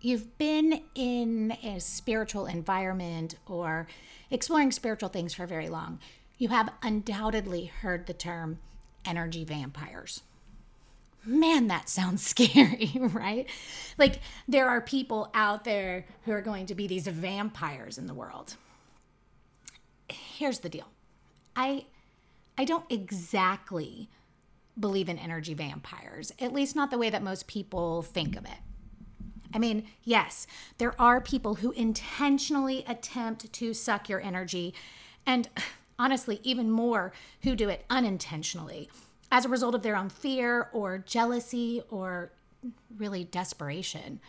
you've been in a spiritual environment or exploring spiritual things for very long, you have undoubtedly heard the term energy vampires. Man, that sounds scary, right? Like there are people out there who are going to be these vampires in the world. Here's the deal. I I don't exactly believe in energy vampires, at least not the way that most people think of it. I mean, yes, there are people who intentionally attempt to suck your energy, and honestly, even more who do it unintentionally as a result of their own fear or jealousy or really desperation.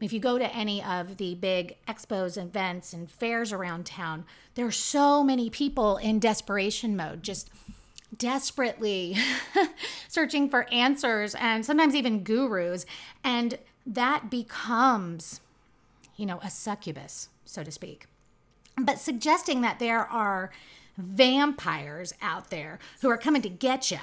If you go to any of the big expos, events, and fairs around town, there are so many people in desperation mode, just desperately searching for answers and sometimes even gurus. And that becomes, you know, a succubus, so to speak. But suggesting that there are vampires out there who are coming to get you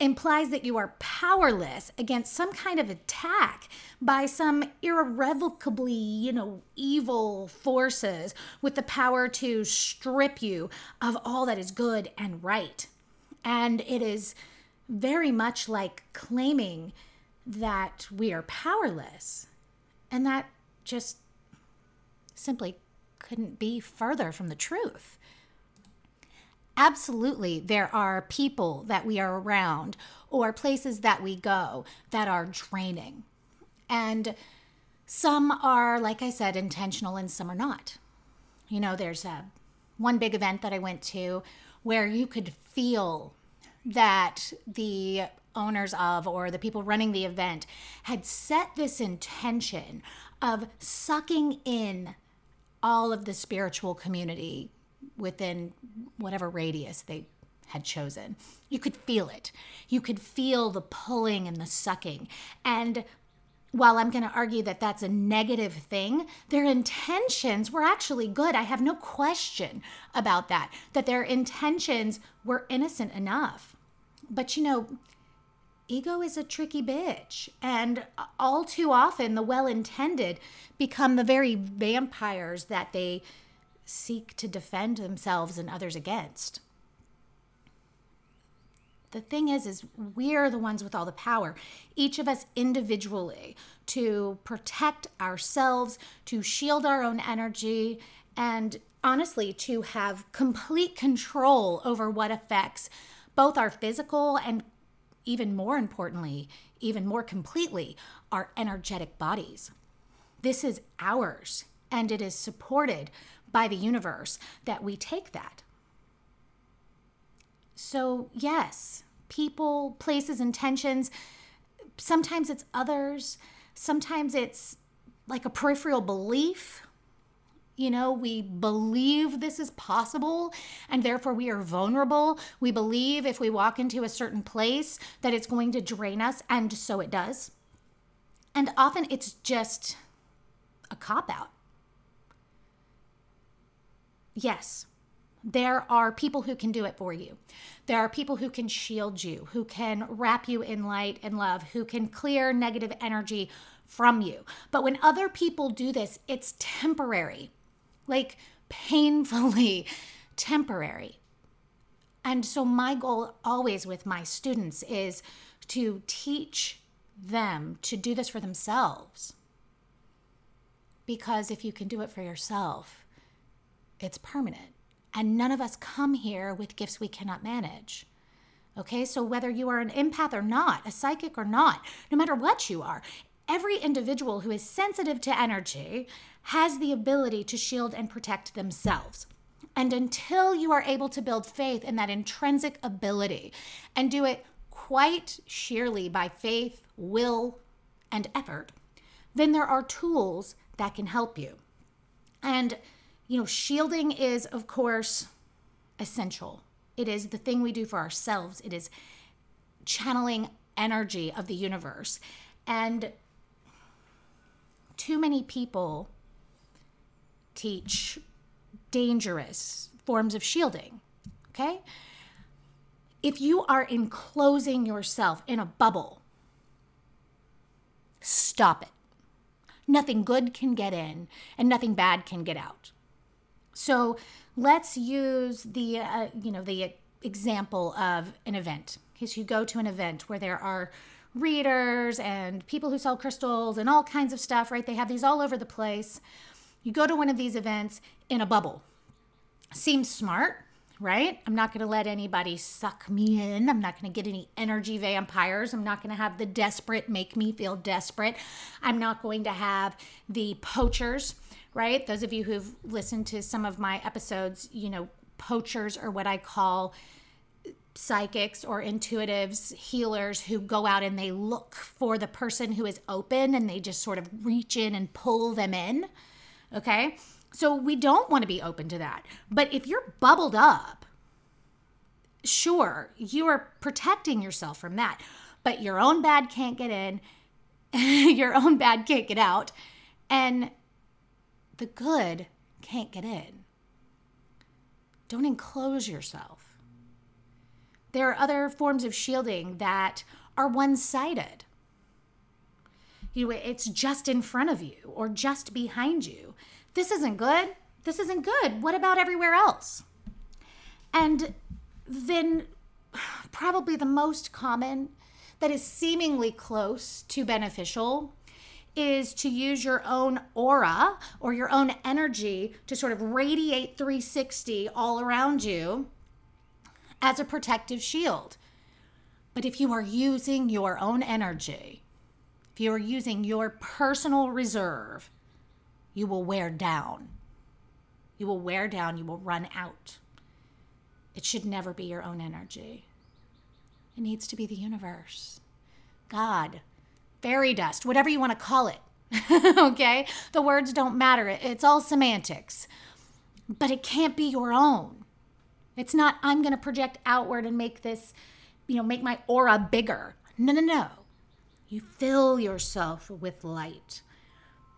implies that you are powerless against some kind of attack by some irrevocably, you know, evil forces with the power to strip you of all that is good and right. And it is very much like claiming that we are powerless. And that just simply couldn't be further from the truth. Absolutely, there are people that we are around or places that we go that are draining. And some are, like I said, intentional and some are not. You know, there's a one big event that I went to where you could feel that the owners of or the people running the event had set this intention of sucking in all of the spiritual community within whatever radius they had chosen. You could feel it. You could feel the pulling and the sucking. And while I'm going to argue that that's a negative thing, their intentions were actually good. I have no question about that, that their intentions were innocent enough. But you know, ego is a tricky bitch. And all too often, the well intended become the very vampires that they seek to defend themselves and others against. The thing is is we're the ones with all the power, each of us individually to protect ourselves, to shield our own energy and honestly to have complete control over what affects both our physical and even more importantly, even more completely, our energetic bodies. This is ours and it is supported by the universe that we take that. So, yes, people, places, intentions, sometimes it's others, sometimes it's like a peripheral belief you know, we believe this is possible and therefore we are vulnerable. We believe if we walk into a certain place that it's going to drain us, and so it does. And often it's just a cop out. Yes, there are people who can do it for you. There are people who can shield you, who can wrap you in light and love, who can clear negative energy from you. But when other people do this, it's temporary like painfully temporary. And so, my goal always with my students is to teach them to do this for themselves. Because if you can do it for yourself, it's permanent. And none of us come here with gifts we cannot manage. Okay, so whether you are an empath or not, a psychic or not, no matter what you are, every individual who is sensitive to energy has the ability to shield and protect themselves. And until you are able to build faith in that intrinsic ability and do it quite sheerly by faith, will, and effort, then there are tools that can help you. And, you know, shielding is, of course, essential. It is the thing we do for ourselves, it is channeling energy of the universe. And too many people teach dangerous forms of shielding. Okay? If you are enclosing yourself in a bubble, stop it. Nothing good can get in and nothing bad can get out. So let's use the uh, you know the example of an event. Because you go to an event where there are readers and people who sell crystals and all kinds of stuff, right? They have these all over the place. You go to one of these events in a bubble. Seems smart, right? I'm not going to let anybody suck me in. I'm not going to get any energy vampires. I'm not going to have the desperate make me feel desperate. I'm not going to have the poachers, right? Those of you who've listened to some of my episodes, you know, poachers are what I call psychics or intuitives, healers who go out and they look for the person who is open and they just sort of reach in and pull them in. Okay. So we don't want to be open to that. But if you're bubbled up, sure, you are protecting yourself from that. But your own bad can't get in, your own bad can't get out, and the good can't get in. Don't enclose yourself. There are other forms of shielding that are one sided. You know, it's just in front of you or just behind you this isn't good. This isn't good. What about everywhere else? And then, probably the most common that is seemingly close to beneficial is to use your own aura or your own energy to sort of radiate 360 all around you as a protective shield. But if you are using your own energy, if you are using your personal reserve you will wear down. You will wear down, you will run out. It should never be your own energy. It needs to be the universe, God, fairy dust, whatever you want to call it. okay? The words don't matter, it's all semantics. But it can't be your own. It's not, I'm going to project outward and make this, you know, make my aura bigger. No, no, no. You fill yourself with light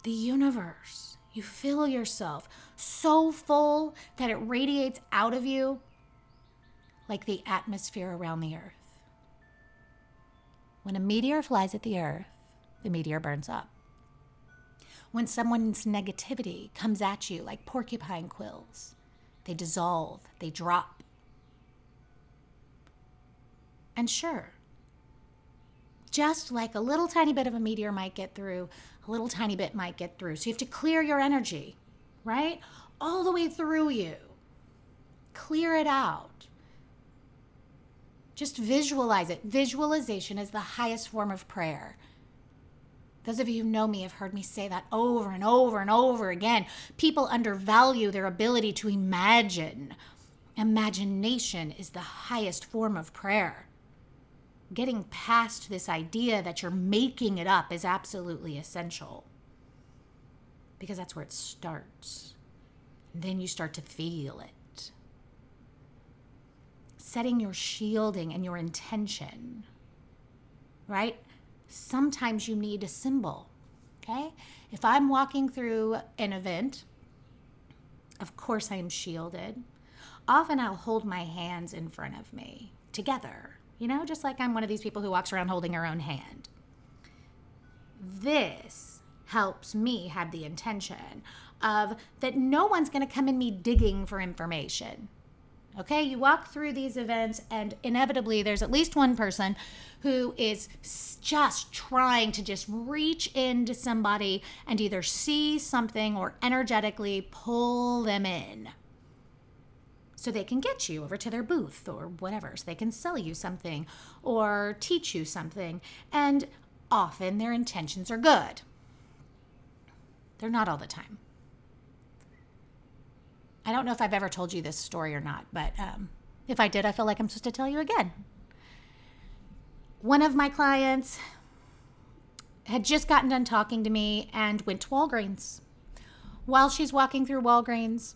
the universe. You fill yourself so full that it radiates out of you like the atmosphere around the earth. When a meteor flies at the earth, the meteor burns up. When someone's negativity comes at you like porcupine quills, they dissolve, they drop. And sure, just like a little tiny bit of a meteor might get through, a little tiny bit might get through. So you have to clear your energy, right? All the way through you. Clear it out. Just visualize it. Visualization is the highest form of prayer. Those of you who know me have heard me say that over and over and over again. People undervalue their ability to imagine. Imagination is the highest form of prayer getting past this idea that you're making it up is absolutely essential because that's where it starts. Then you start to feel it. Setting your shielding and your intention, right? Sometimes you need a symbol, okay? If I'm walking through an event, of course I am shielded. Often I'll hold my hands in front of me together you know, just like I'm one of these people who walks around holding her own hand. This helps me have the intention of that no one's going to come in me digging for information. Okay, you walk through these events, and inevitably, there's at least one person who is just trying to just reach into somebody and either see something or energetically pull them in so they can get you over to their booth or whatever. So they can sell you something or teach you something. And often their intentions are good. They're not all the time. I don't know if I've ever told you this story or not, but um, if I did, I feel like I'm supposed to tell you again. One of my clients had just gotten done talking to me and went to Walgreens. While she's walking through Walgreens,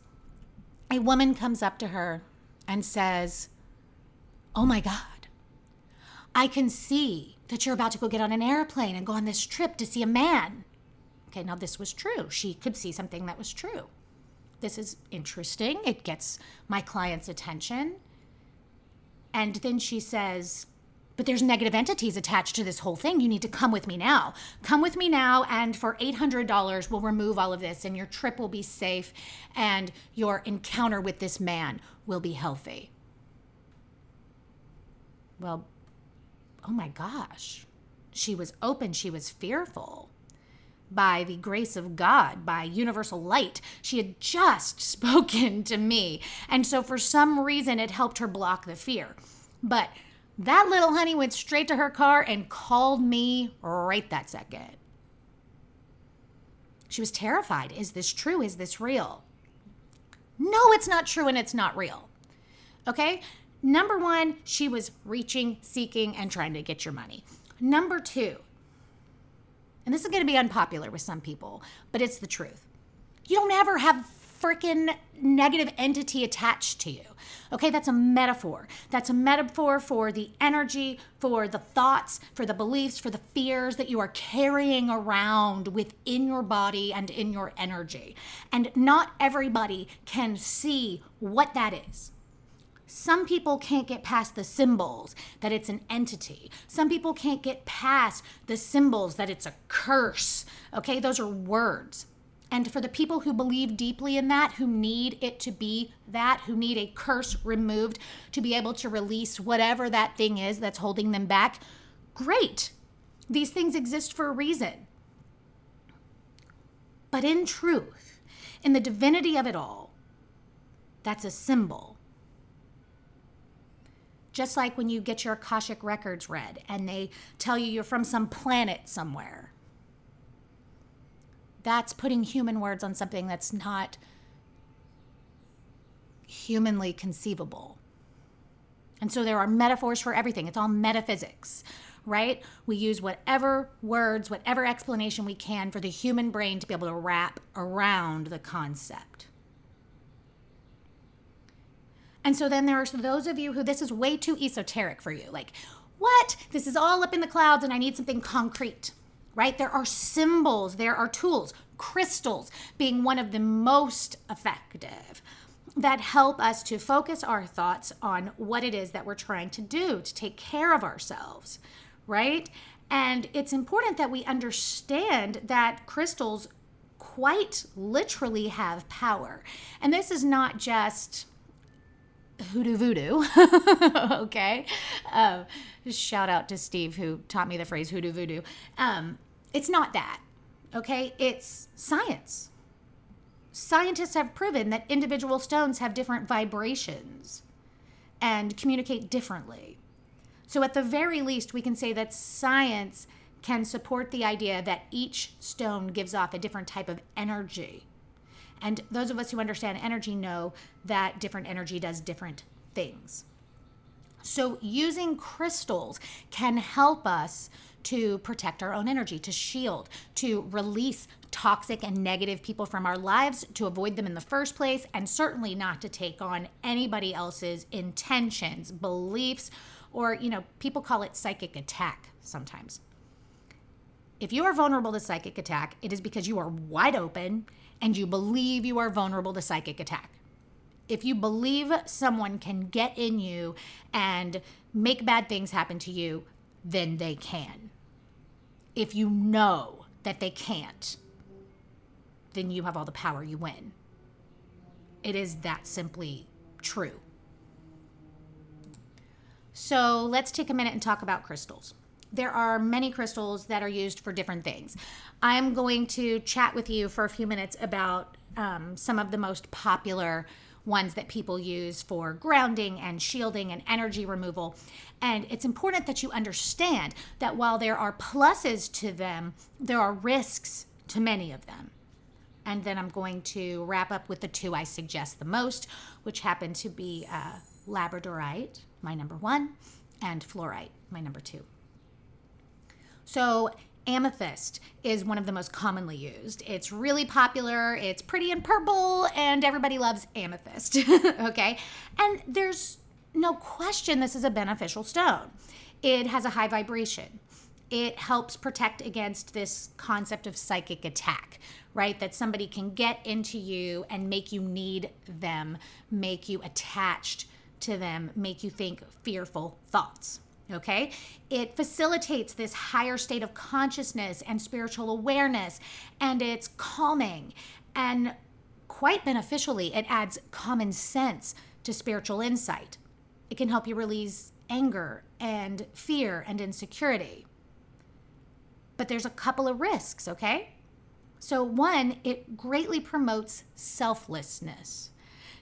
a woman comes up to her and says, Oh my God, I can see that you're about to go get on an airplane and go on this trip to see a man. Okay, now this was true. She could see something that was true. This is interesting. It gets my client's attention. And then she says, but there's negative entities attached to this whole thing. You need to come with me now. Come with me now, and for $800, we'll remove all of this, and your trip will be safe, and your encounter with this man will be healthy. Well, oh my gosh. She was open, she was fearful. By the grace of God, by universal light, she had just spoken to me. And so, for some reason, it helped her block the fear. But that little honey went straight to her car and called me right that second. She was terrified. Is this true? Is this real? No, it's not true and it's not real. Okay? Number one, she was reaching, seeking, and trying to get your money. Number two, and this is going to be unpopular with some people, but it's the truth. You don't ever have freaking negative entity attached to you. Okay, that's a metaphor. That's a metaphor for the energy, for the thoughts, for the beliefs, for the fears that you are carrying around within your body and in your energy. And not everybody can see what that is. Some people can't get past the symbols that it's an entity. Some people can't get past the symbols that it's a curse. Okay, those are words. And for the people who believe deeply in that, who need it to be that, who need a curse removed to be able to release whatever that thing is that's holding them back, great. These things exist for a reason. But in truth, in the divinity of it all, that's a symbol. Just like when you get your Akashic records read and they tell you you're from some planet somewhere that's putting human words on something that's not humanly conceivable. And so there are metaphors for everything. It's all metaphysics, right? We use whatever words, whatever explanation we can for the human brain to be able to wrap around the concept. And so then there are those of you who this is way too esoteric for you. Like, what? This is all up in the clouds and I need something concrete right? There are symbols, there are tools, crystals being one of the most effective that help us to focus our thoughts on what it is that we're trying to do to take care of ourselves, right? And it's important that we understand that crystals quite literally have power. And this is not just hoodoo voodoo. okay. Uh, shout out to Steve who taught me the phrase hoodoo voodoo. Um, it's not that. Okay. It's science. Scientists have proven that individual stones have different vibrations and communicate differently. So, at the very least, we can say that science can support the idea that each stone gives off a different type of energy. And those of us who understand energy know that different energy does different things. So, using crystals can help us to protect our own energy, to shield, to release toxic and negative people from our lives, to avoid them in the first place, and certainly not to take on anybody else's intentions, beliefs, or, you know, people call it psychic attack sometimes. If you are vulnerable to psychic attack, it is because you are wide open and you believe you are vulnerable to psychic attack. If you believe someone can get in you and make bad things happen to you, then they can. If you know that they can't, then you have all the power, you win. It is that simply true. So let's take a minute and talk about crystals. There are many crystals that are used for different things. I'm going to chat with you for a few minutes about um, some of the most popular ones that people use for grounding and shielding and energy removal. And it's important that you understand that while there are pluses to them, there are risks to many of them. And then I'm going to wrap up with the two I suggest the most, which happen to be uh, labradorite, my number one, and fluorite, my number two. So, amethyst is one of the most commonly used. It's really popular, it's pretty and purple, and everybody loves amethyst. okay? And there's no question this is a beneficial stone. It has a high vibration. It helps protect against this concept of psychic attack, right? That somebody can get into you and make you need them, make you attached to them, make you think fearful thoughts. Okay? It facilitates this higher state of consciousness and spiritual awareness, and it's calming. And quite beneficially, it adds common sense to spiritual insight. It can help you release anger and fear and insecurity. But there's a couple of risks, okay? So, one, it greatly promotes selflessness.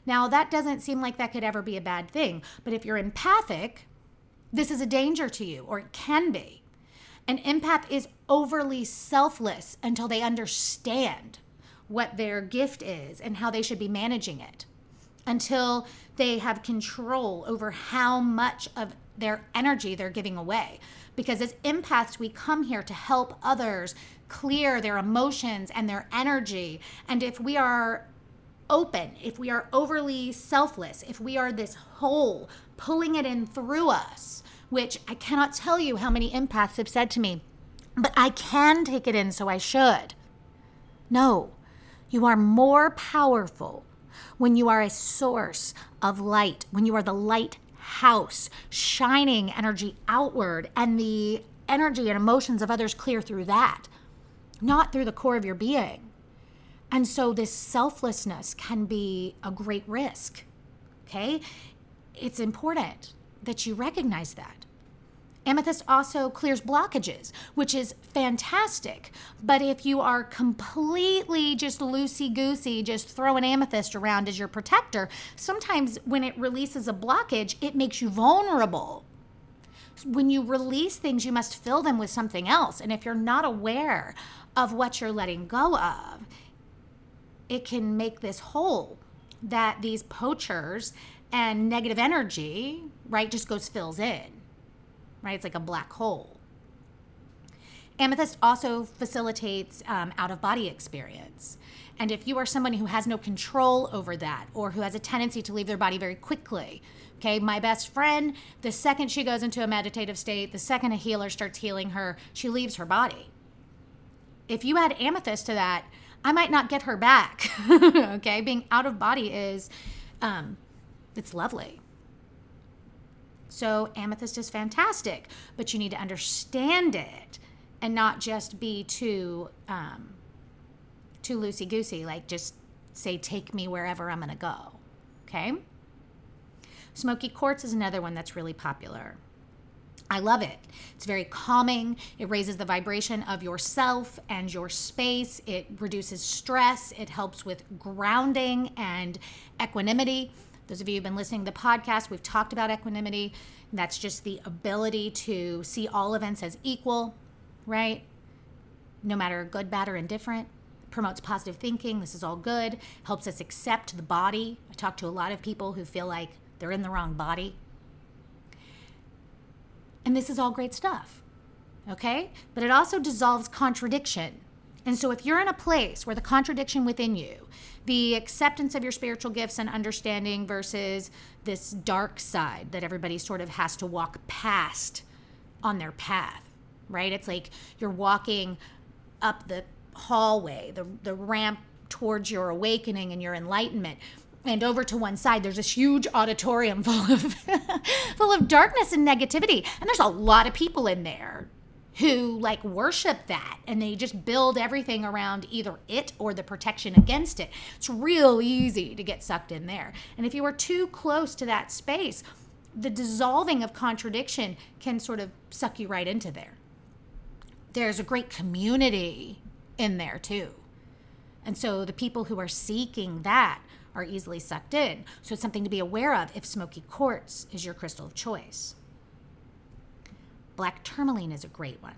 Now, that doesn't seem like that could ever be a bad thing, but if you're empathic, this is a danger to you, or it can be. An empath is overly selfless until they understand what their gift is and how they should be managing it, until they have control over how much of their energy they're giving away. Because as empaths, we come here to help others clear their emotions and their energy. And if we are open, if we are overly selfless, if we are this whole pulling it in through us, which I cannot tell you how many empaths have said to me, but I can take it in, so I should. No, you are more powerful when you are a source of light, when you are the light house, shining energy outward, and the energy and emotions of others clear through that, not through the core of your being. And so this selflessness can be a great risk. Okay? It's important that you recognize that. Amethyst also clears blockages, which is fantastic. But if you are completely just loosey goosey, just throwing amethyst around as your protector, sometimes when it releases a blockage, it makes you vulnerable. When you release things, you must fill them with something else. And if you're not aware of what you're letting go of, it can make this hole that these poachers and negative energy, right, just goes fills in, right? It's like a black hole. Amethyst also facilitates um, out of body experience. And if you are someone who has no control over that or who has a tendency to leave their body very quickly, okay, my best friend, the second she goes into a meditative state, the second a healer starts healing her, she leaves her body. If you add amethyst to that, I might not get her back. okay, being out of body is, um, it's lovely. So amethyst is fantastic, but you need to understand it and not just be too, um, too loosey goosey. Like just say, take me wherever I'm going to go. Okay. Smoky quartz is another one that's really popular. I love it. It's very calming. It raises the vibration of yourself and your space. It reduces stress. It helps with grounding and equanimity. Those of you who've been listening to the podcast, we've talked about equanimity. That's just the ability to see all events as equal, right? No matter good, bad, or indifferent. Promotes positive thinking. This is all good. Helps us accept the body. I talk to a lot of people who feel like they're in the wrong body and this is all great stuff. Okay? But it also dissolves contradiction. And so if you're in a place where the contradiction within you, the acceptance of your spiritual gifts and understanding versus this dark side that everybody sort of has to walk past on their path, right? It's like you're walking up the hallway, the, the ramp towards your awakening and your enlightenment and over to one side there's this huge auditorium full of full of darkness and negativity and there's a lot of people in there who like worship that and they just build everything around either it or the protection against it it's real easy to get sucked in there and if you are too close to that space the dissolving of contradiction can sort of suck you right into there there's a great community in there too and so the people who are seeking that are easily sucked in. So it's something to be aware of if smoky quartz is your crystal of choice. Black tourmaline is a great one.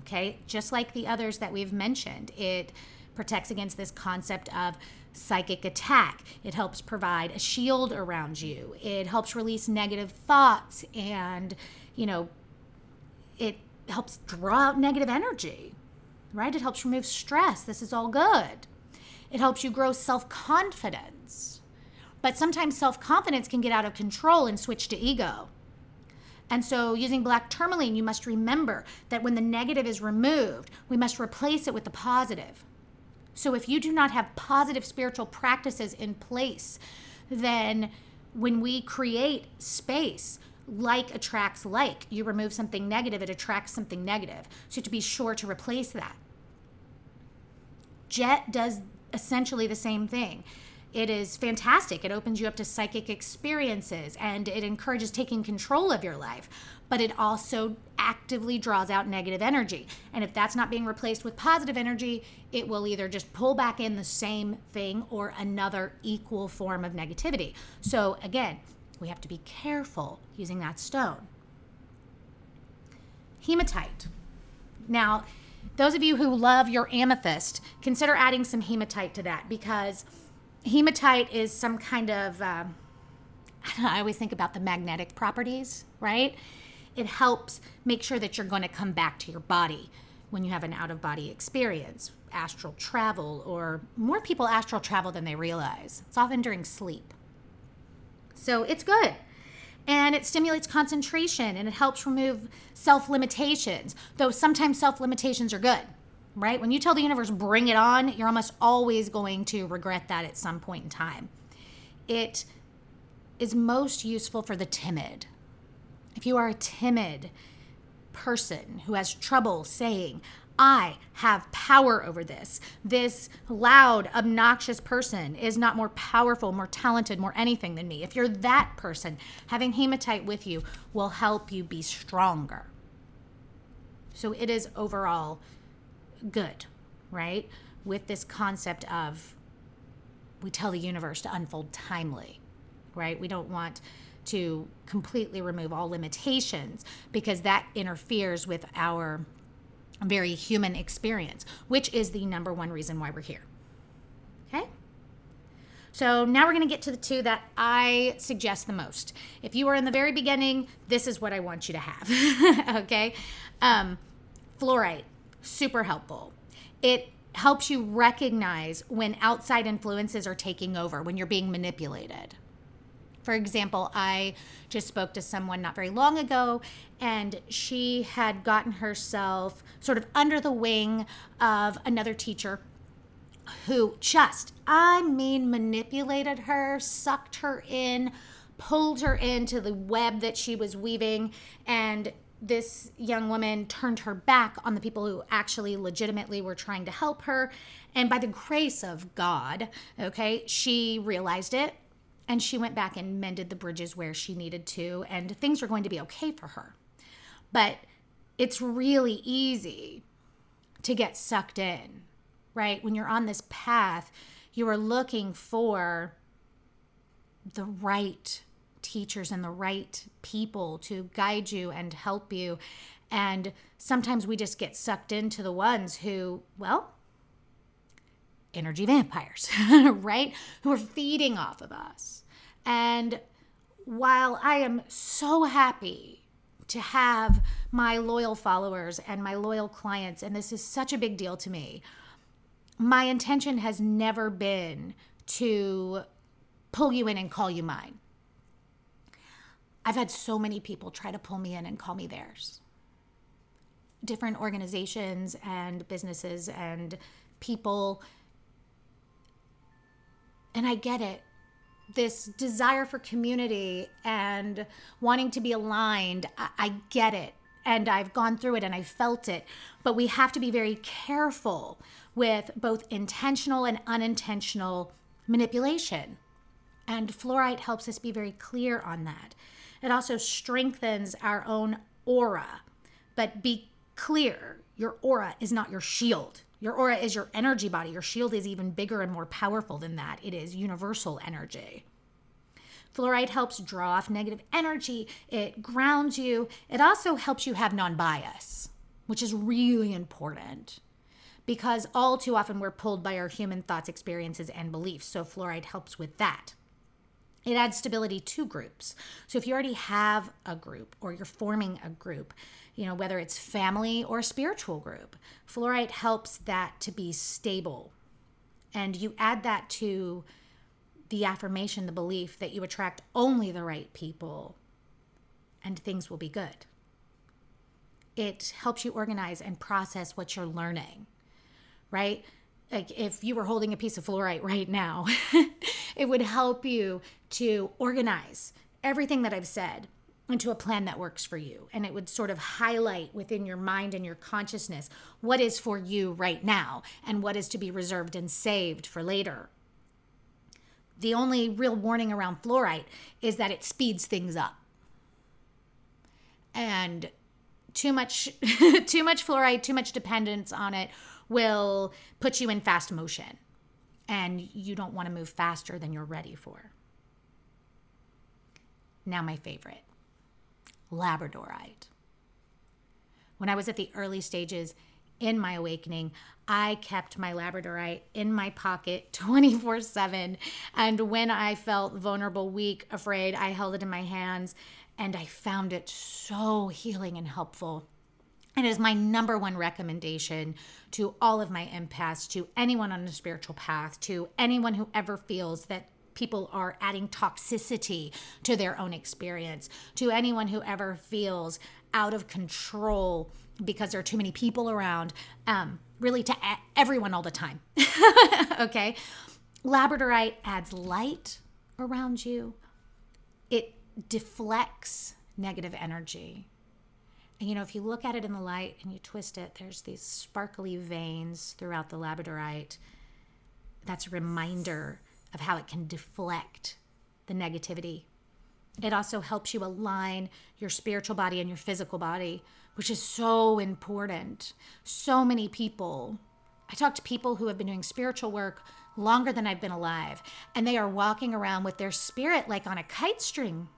Okay, just like the others that we've mentioned, it protects against this concept of psychic attack. It helps provide a shield around you. It helps release negative thoughts and, you know, it helps draw out negative energy, right? It helps remove stress. This is all good. It helps you grow self confidence. But sometimes self confidence can get out of control and switch to ego. And so, using black tourmaline, you must remember that when the negative is removed, we must replace it with the positive. So, if you do not have positive spiritual practices in place, then when we create space, like attracts like. You remove something negative, it attracts something negative. So to be sure to replace that. Jet does essentially the same thing. It is fantastic. It opens you up to psychic experiences and it encourages taking control of your life, but it also actively draws out negative energy. And if that's not being replaced with positive energy, it will either just pull back in the same thing or another equal form of negativity. So, again, we have to be careful using that stone. Hematite. Now, those of you who love your amethyst, consider adding some hematite to that because hematite is some kind of, uh, I, know, I always think about the magnetic properties, right? It helps make sure that you're going to come back to your body when you have an out of body experience, astral travel, or more people astral travel than they realize. It's often during sleep. So it's good. And it stimulates concentration and it helps remove self limitations, though sometimes self limitations are good, right? When you tell the universe, bring it on, you're almost always going to regret that at some point in time. It is most useful for the timid. If you are a timid person who has trouble saying, I have power over this. This loud, obnoxious person is not more powerful, more talented, more anything than me. If you're that person, having hematite with you will help you be stronger. So it is overall good, right? With this concept of we tell the universe to unfold timely, right? We don't want to completely remove all limitations because that interferes with our very human experience, which is the number one reason why we're here. Okay? So now we're going to get to the two that I suggest the most. If you are in the very beginning, this is what I want you to have. okay? Um, fluorite, super helpful. It helps you recognize when outside influences are taking over, when you're being manipulated. For example, I just spoke to someone not very long ago, and she had gotten herself sort of under the wing of another teacher who just, I mean, manipulated her, sucked her in, pulled her into the web that she was weaving, and this young woman turned her back on the people who actually legitimately were trying to help her. And by the grace of God, okay, she realized it and she went back and mended the bridges where she needed to, and things were going to be okay for her. But it's really easy to get sucked in, right? When you're on this path, you are looking for the right teachers and the right people to guide you and help you. And sometimes we just get sucked into the ones who, well, energy vampires, right? Who are feeding off of us. And while I am so happy to have my loyal followers and my loyal clients, and this is such a big deal to me, my intention has never been to pull you in and call you mine. I've had so many people try to pull me in and call me theirs. Different organizations and businesses and people. And I get it this desire for community and wanting to be aligned. I, I get it. And I've gone through it and I felt it. But we have to be very careful with both intentional and unintentional manipulation. And fluorite helps us be very clear on that. It also strengthens our own aura. But be clear your aura is not your shield. Your aura is your energy body. Your shield is even bigger and more powerful than that. It is universal energy. Fluoride helps draw off negative energy, it grounds you. It also helps you have non bias, which is really important because all too often we're pulled by our human thoughts, experiences, and beliefs. So, fluoride helps with that. It adds stability to groups. So if you already have a group or you're forming a group, you know, whether it's family or spiritual group, fluorite helps that to be stable. And you add that to the affirmation, the belief that you attract only the right people and things will be good. It helps you organize and process what you're learning, right? Like if you were holding a piece of fluorite right now, it would help you to organize everything that I've said into a plan that works for you. And it would sort of highlight within your mind and your consciousness what is for you right now and what is to be reserved and saved for later. The only real warning around fluorite is that it speeds things up. And too much too much fluoride, too much dependence on it will put you in fast motion. And you don't want to move faster than you're ready for. Now my favorite. Labradorite. When I was at the early stages in my awakening, I kept my Labradorite in my pocket 24 7. And when I felt vulnerable, weak, afraid, I held it in my hands and I found it so healing and helpful. And it is my number one recommendation to all of my empaths, to anyone on a spiritual path, to anyone who ever feels that people are adding toxicity to their own experience, to anyone who ever feels out of control because there are too many people around, um, really to everyone all the time. okay? Labradorite adds light around you, it deflects negative energy. You know, if you look at it in the light and you twist it, there's these sparkly veins throughout the labradorite. That's a reminder of how it can deflect the negativity. It also helps you align your spiritual body and your physical body, which is so important. So many people, I talk to people who have been doing spiritual work longer than I've been alive, and they are walking around with their spirit like on a kite string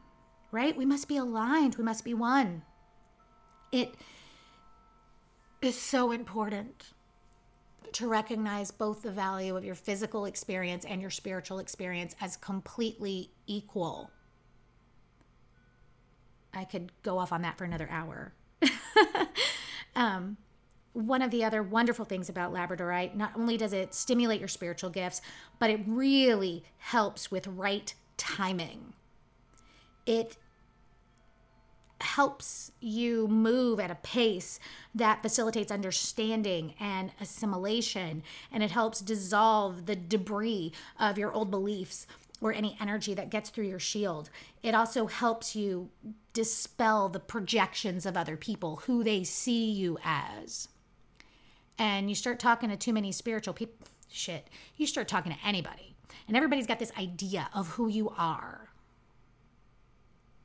right? We must be aligned, we must be one. It is so important to recognize both the value of your physical experience and your spiritual experience as completely equal. I could go off on that for another hour. um, one of the other wonderful things about Labradorite, not only does it stimulate your spiritual gifts, but it really helps with right timing. It helps you move at a pace that facilitates understanding and assimilation, and it helps dissolve the debris of your old beliefs or any energy that gets through your shield. It also helps you dispel the projections of other people, who they see you as. And you start talking to too many spiritual people, shit, you start talking to anybody, and everybody's got this idea of who you are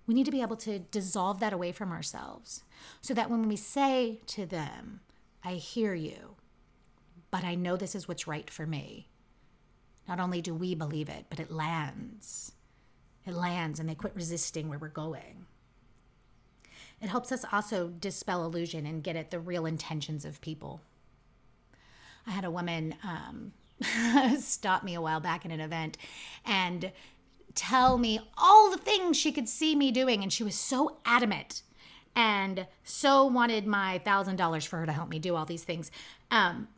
we need to be able to dissolve that away from ourselves so that when we say to them, I hear you, but I know this is what's right for me, not only do we believe it, but it lands. It lands and they quit resisting where we're going. It helps us also dispel illusion and get at the real intentions of people. I had a woman um, stop me a while back in an event and tell me all the things she could see me doing. And she was so adamant and so wanted my thousand dollars for her to help me do all these things. Um,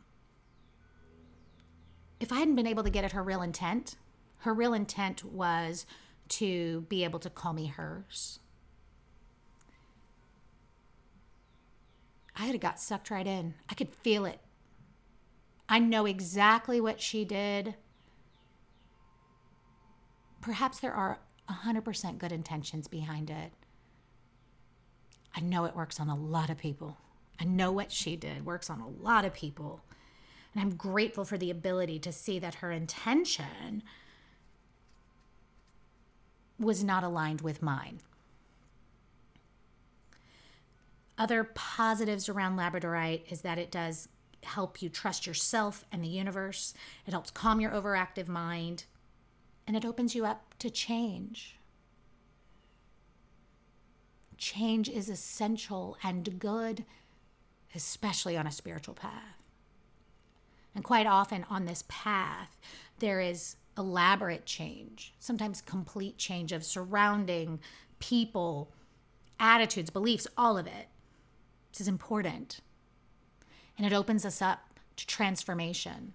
if I hadn't been able to get at her real intent, her real intent was to be able to call me hers. I had got sucked right in. I could feel it. I know exactly what she did perhaps there are 100% good intentions behind it. I know it works on a lot of people. I know what she did works on a lot of people. And I'm grateful for the ability to see that her intention was not aligned with mine. Other positives around Labradorite is that it does help you trust yourself and the universe. It helps calm your overactive mind and it opens you up to change. Change is essential and good, especially on a spiritual path. And quite often on this path, there is elaborate change, sometimes complete change of surrounding people, attitudes, beliefs, all of it. This is important. And it opens us up to transformation.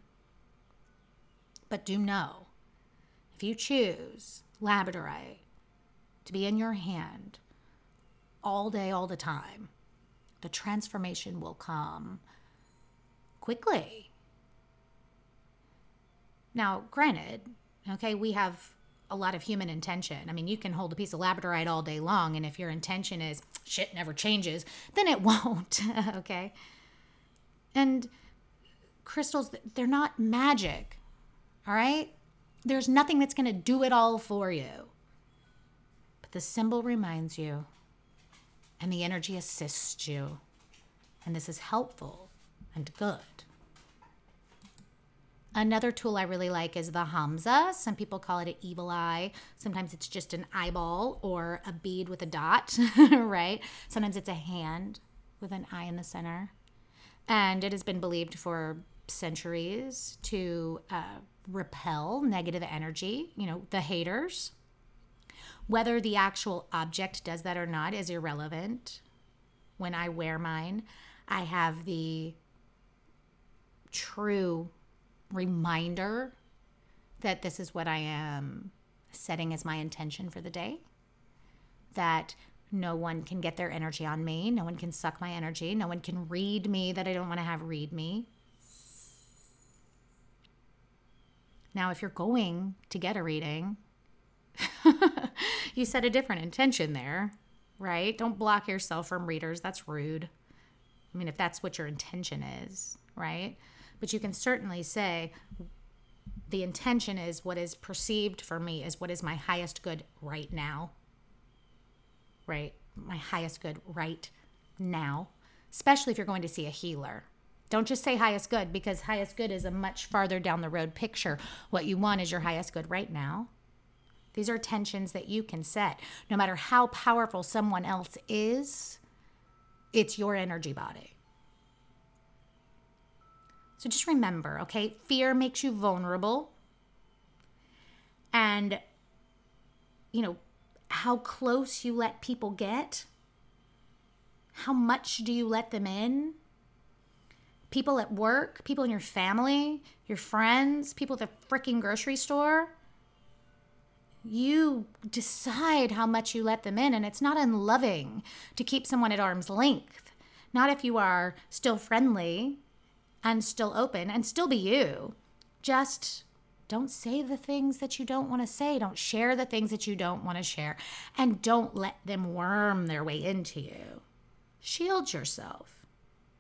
But do know if you choose labradorite to be in your hand all day, all the time, the transformation will come quickly. Now, granted, okay, we have a lot of human intention. I mean, you can hold a piece of labradorite all day long, and if your intention is shit never changes, then it won't, okay? And crystals, they're not magic, all right? There's nothing that's going to do it all for you. But the symbol reminds you, and the energy assists you. And this is helpful and good. Another tool I really like is the Hamsa. Some people call it an evil eye. Sometimes it's just an eyeball or a bead with a dot, right? Sometimes it's a hand with an eye in the center. And it has been believed for centuries to uh, repel negative energy, you know, the haters. Whether the actual object does that or not is irrelevant. When I wear mine, I have the true reminder that this is what I am setting as my intention for the day. That no one can get their energy on me. No one can suck my energy. No one can read me that I don't want to have read me. Now, if you're going to get a reading, you set a different intention there, right? Don't block yourself from readers. That's rude. I mean, if that's what your intention is, right? But you can certainly say, the intention is what is perceived for me is what is my highest good right now. Right? My highest good right now, especially if you're going to see a healer. Don't just say highest good because highest good is a much farther down the road picture. What you want is your highest good right now. These are tensions that you can set. No matter how powerful someone else is, it's your energy body. So just remember, okay? Fear makes you vulnerable. And, you know, how close you let people get, how much do you let them in? People at work, people in your family, your friends, people at the freaking grocery store. You decide how much you let them in, and it's not unloving to keep someone at arm's length. Not if you are still friendly and still open and still be you. Just don't say the things that you don't want to say. Don't share the things that you don't want to share. And don't let them worm their way into you. Shield yourself.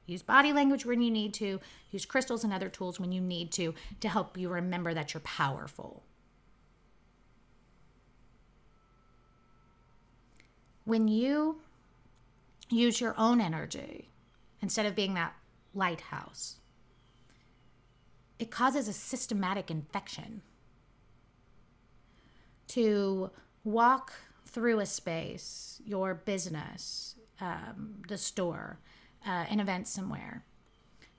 Use body language when you need to. Use crystals and other tools when you need to to help you remember that you're powerful. When you use your own energy instead of being that lighthouse, it causes a systematic infection. To walk through a space, your business, um, the store, uh, an event somewhere,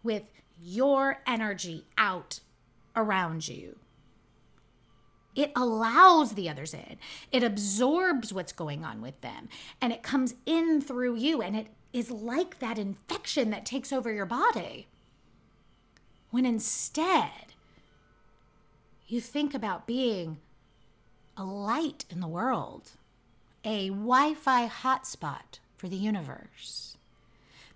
with your energy out around you. It allows the others in. It absorbs what's going on with them and it comes in through you. And it is like that infection that takes over your body when instead you think about being a light in the world, a Wi Fi hotspot for the universe,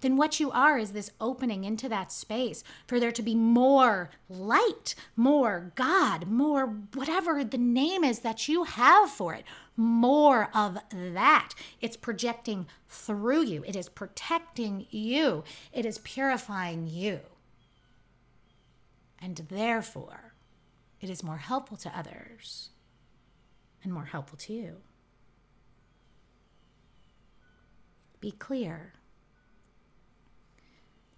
then what you are is this opening into that space for there to be more light, more God, more whatever the name is that you have for it, more of that. It's projecting through you, it is protecting you, it is purifying you and therefore it is more helpful to others and more helpful to you. Be clear.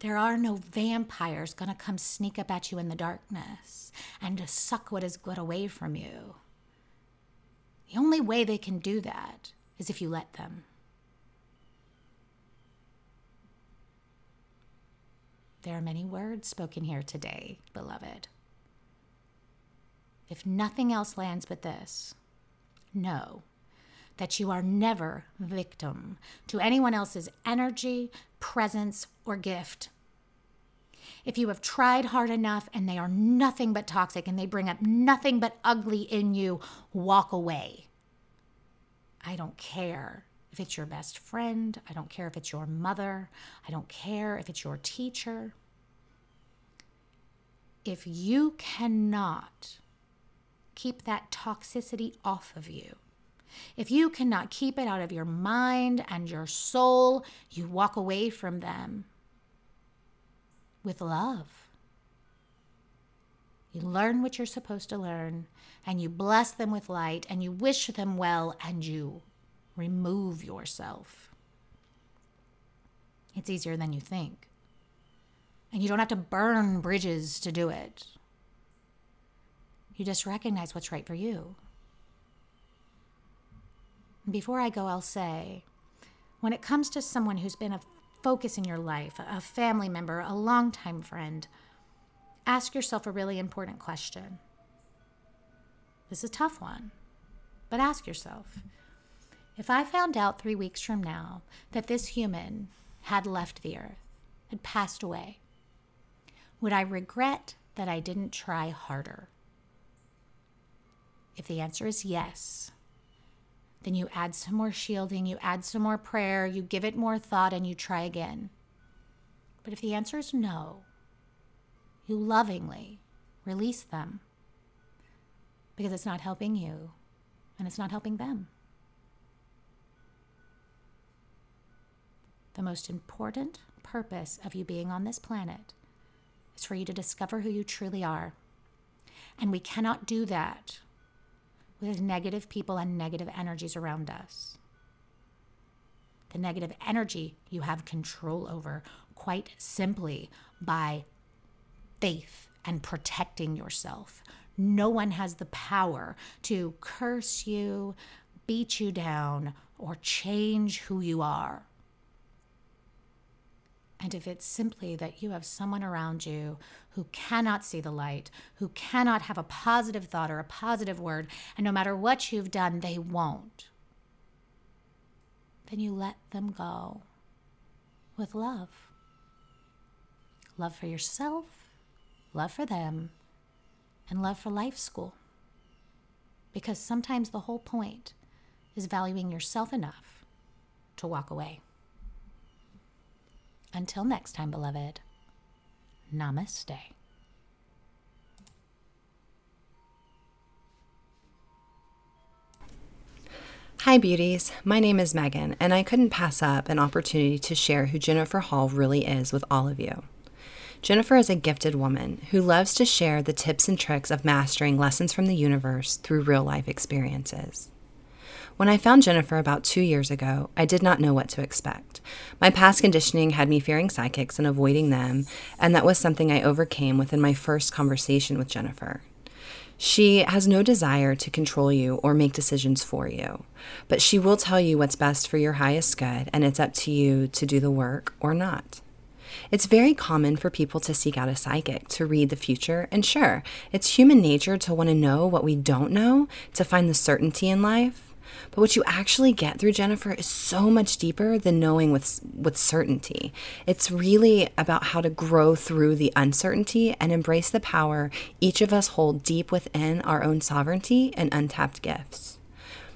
There are no vampires going to come sneak up at you in the darkness and to suck what is good away from you. The only way they can do that is if you let them. There are many words spoken here today, beloved. if nothing else lands but this, know that you are never victim to anyone else's energy, presence, or gift. If you have tried hard enough and they are nothing but toxic and they bring up nothing but ugly in you, walk away. I don't care if it's your best friend. I don't care if it's your mother. I don't care if it's your teacher. If you cannot keep that toxicity off of you, if you cannot keep it out of your mind and your soul, you walk away from them with love. You learn what you're supposed to learn, and you bless them with light, and you wish them well, and you remove yourself. It's easier than you think. And you don't have to burn bridges to do it. You just recognize what's right for you. Before I go, I'll say when it comes to someone who's been a focus in your life, a family member, a longtime friend, ask yourself a really important question. This is a tough one, but ask yourself if I found out three weeks from now that this human had left the earth, had passed away, would I regret that I didn't try harder? If the answer is yes, then you add some more shielding, you add some more prayer, you give it more thought, and you try again. But if the answer is no, you lovingly release them because it's not helping you and it's not helping them. The most important purpose of you being on this planet is for you to discover who you truly are. And we cannot do that with negative people and negative energies around us. The negative energy you have control over quite simply by faith and protecting yourself. No one has the power to curse you, beat you down, or change who you are. And if it's simply that you have someone around you who cannot see the light, who cannot have a positive thought or a positive word, and no matter what you've done, they won't, then you let them go with love. Love for yourself, love for them, and love for life school. Because sometimes the whole point is valuing yourself enough to walk away. Until next time, beloved, namaste. Hi, beauties. My name is Megan, and I couldn't pass up an opportunity to share who Jennifer Hall really is with all of you. Jennifer is a gifted woman who loves to share the tips and tricks of mastering lessons from the universe through real life experiences. When I found Jennifer about two years ago, I did not know what to expect. My past conditioning had me fearing psychics and avoiding them, and that was something I overcame within my first conversation with Jennifer. She has no desire to control you or make decisions for you, but she will tell you what's best for your highest good, and it's up to you to do the work or not. It's very common for people to seek out a psychic to read the future, and sure, it's human nature to want to know what we don't know to find the certainty in life. But what you actually get through Jennifer is so much deeper than knowing with with certainty. It's really about how to grow through the uncertainty and embrace the power each of us hold deep within our own sovereignty and untapped gifts.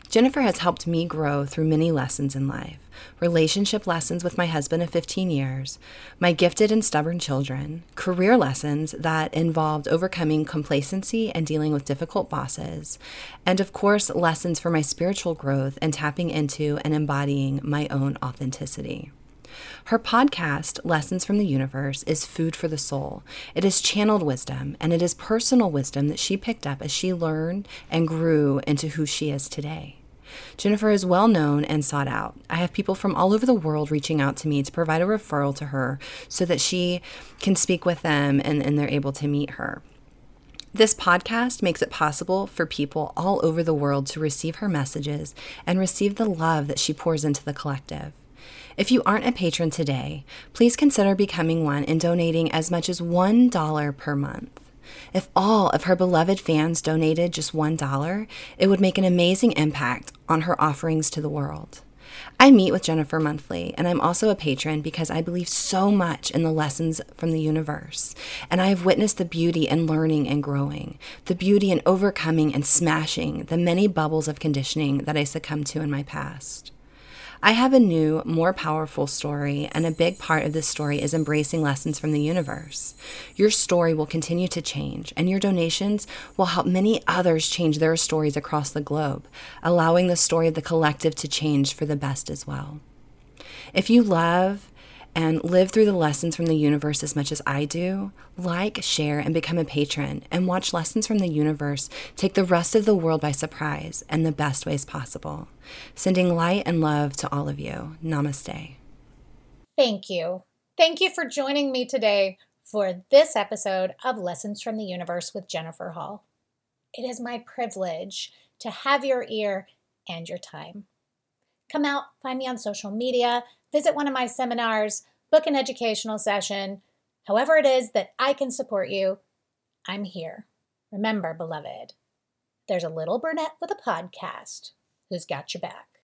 Jennifer has helped me grow through many lessons in life relationship lessons with my husband of 15 years, my gifted and stubborn children, career lessons that involved overcoming complacency and dealing with difficult bosses, and of course, lessons for my spiritual growth and tapping into and embodying my own authenticity. Her podcast, Lessons from the Universe, is food for the soul. It is channeled wisdom, and it is personal wisdom that she picked up as she learned and grew into who she is today. Jennifer is well known and sought out. I have people from all over the world reaching out to me to provide a referral to her so that she can speak with them and, and they're able to meet her. This podcast makes it possible for people all over the world to receive her messages and receive the love that she pours into the collective. If you aren't a patron today, please consider becoming one and donating as much as $1 per month. If all of her beloved fans donated just $1, it would make an amazing impact on her offerings to the world. I meet with Jennifer monthly, and I'm also a patron because I believe so much in the lessons from the universe. And I have witnessed the beauty in learning and growing, the beauty in overcoming and smashing the many bubbles of conditioning that I succumbed to in my past. I have a new, more powerful story, and a big part of this story is embracing lessons from the universe. Your story will continue to change, and your donations will help many others change their stories across the globe, allowing the story of the collective to change for the best as well. If you love and live through the lessons from the universe as much as I do, like, share, and become a patron, and watch lessons from the universe take the rest of the world by surprise in the best ways possible. Sending light and love to all of you. Namaste. Thank you. Thank you for joining me today for this episode of Lessons from the Universe with Jennifer Hall. It is my privilege to have your ear and your time. Come out, find me on social media, visit one of my seminars, book an educational session. However, it is that I can support you, I'm here. Remember, beloved, there's a little brunette with a podcast who's got your back.